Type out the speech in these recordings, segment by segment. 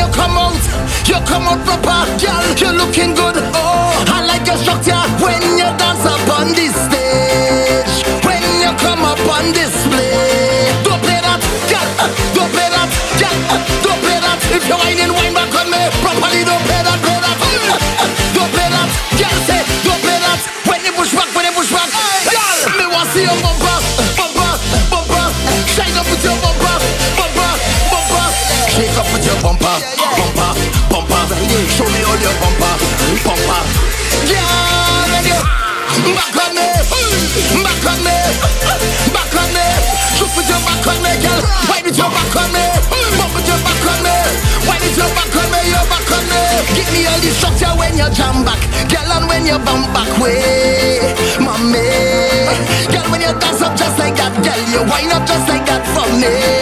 you come out, you come out proper. Girl, you're looking good. I like your structure when you dance up on this stage. When you come up on display. Don't play that, Don't play that, Don't play that. If you're whining, wine back on me properly. Don't play that, play that. Don't play that. Say, don't play that. When you push back, when you push back, girl. Me want see your bumper, bumper, bumper. Shine up with your bumper, bumper, bumper. Shake up with your bumper, bumper, bumper. Show me all your bumper, bumper. Yeah, when you back on me, back on me, back on me. Shoot with your back on me, girl. Why did your back on me? Bump with your back on me. Why did your back on me? Your back on me. Give me all the structure when you jam back, girl, and when you bump back way, mommy. Girl, when you dance up just like that, girl, you wind up just like that for me.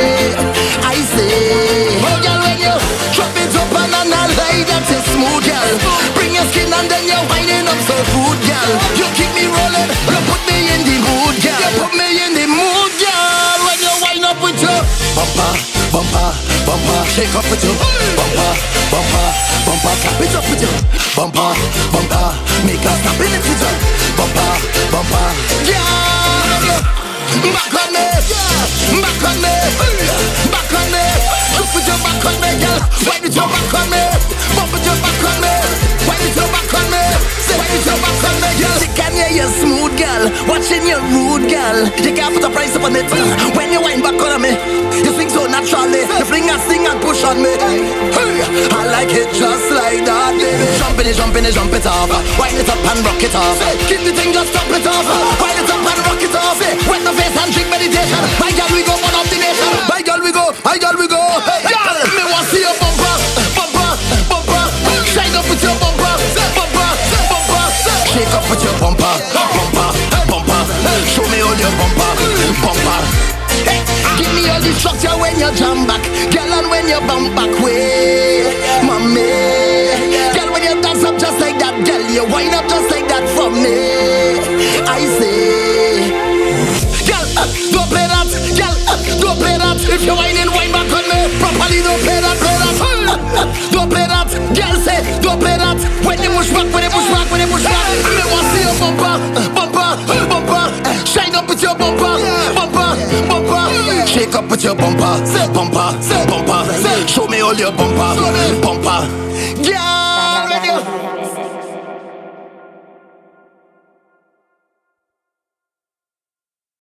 Smooth, girl. Bring your skin and then you're winding up so good, girl. You keep me rolling, you put me in the mood, girl. You put me in the mood, girl. When you wind up with your bumper, bumper, bumper, shake up with your bumper, bumper, bumper, clap it up with your bumper, bumper, make us stop in it with your bumper, bumper, yeah. Back on me, back on me, Your rude, girl. You can't put a price upon it. When you wind back on me, you swing so naturally. You fling and sting and push on me. Hey, I like it just like that, baby. Jump in it, jump in it, jump it off. Wind it up and rock it off. Keep the thing, just stop it off. Wind it up and rock it off. Wet the face and drink meditation. My girl, we go one of the nation. My girl, we go. My girl, we go. Hey, girl, me want see your bumper, bumper, bumper. Shine up with your bumper, bumper, bumper. Shake up with your bumper. Bumper, bumper. Hey, give me all the structure when you jump back, girl, and when you bump back way, mommy. Girl, when you dance up just like that, girl, you wind up just like that for me. I say. Girl, uh, don't play that. Girl, uh, don't play that. If you're whining, wine back on me properly. Don't play that, play that. Uh, uh, don't play that. Girl, say don't play that. When you push back, when you push back, when you push back. Me want see your bumper, bumper, with your bumper, bumper, bumper. Show me all your bumper, bumper. Yeah.